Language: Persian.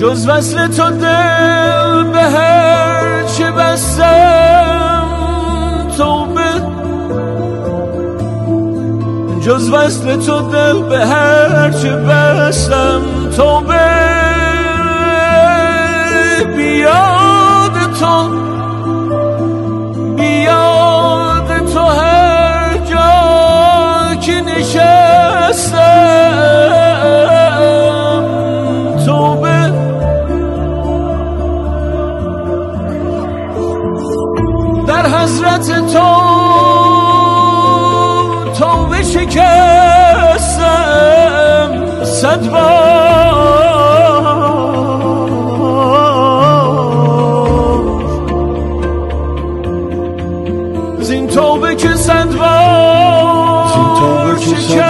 جز وصل تو دل به هر چه بستم توبه. جز وصل تو دل به هر چه بستم توبه. در حضرت تو توبه شکستم صد زین توبه که صد بار شکستم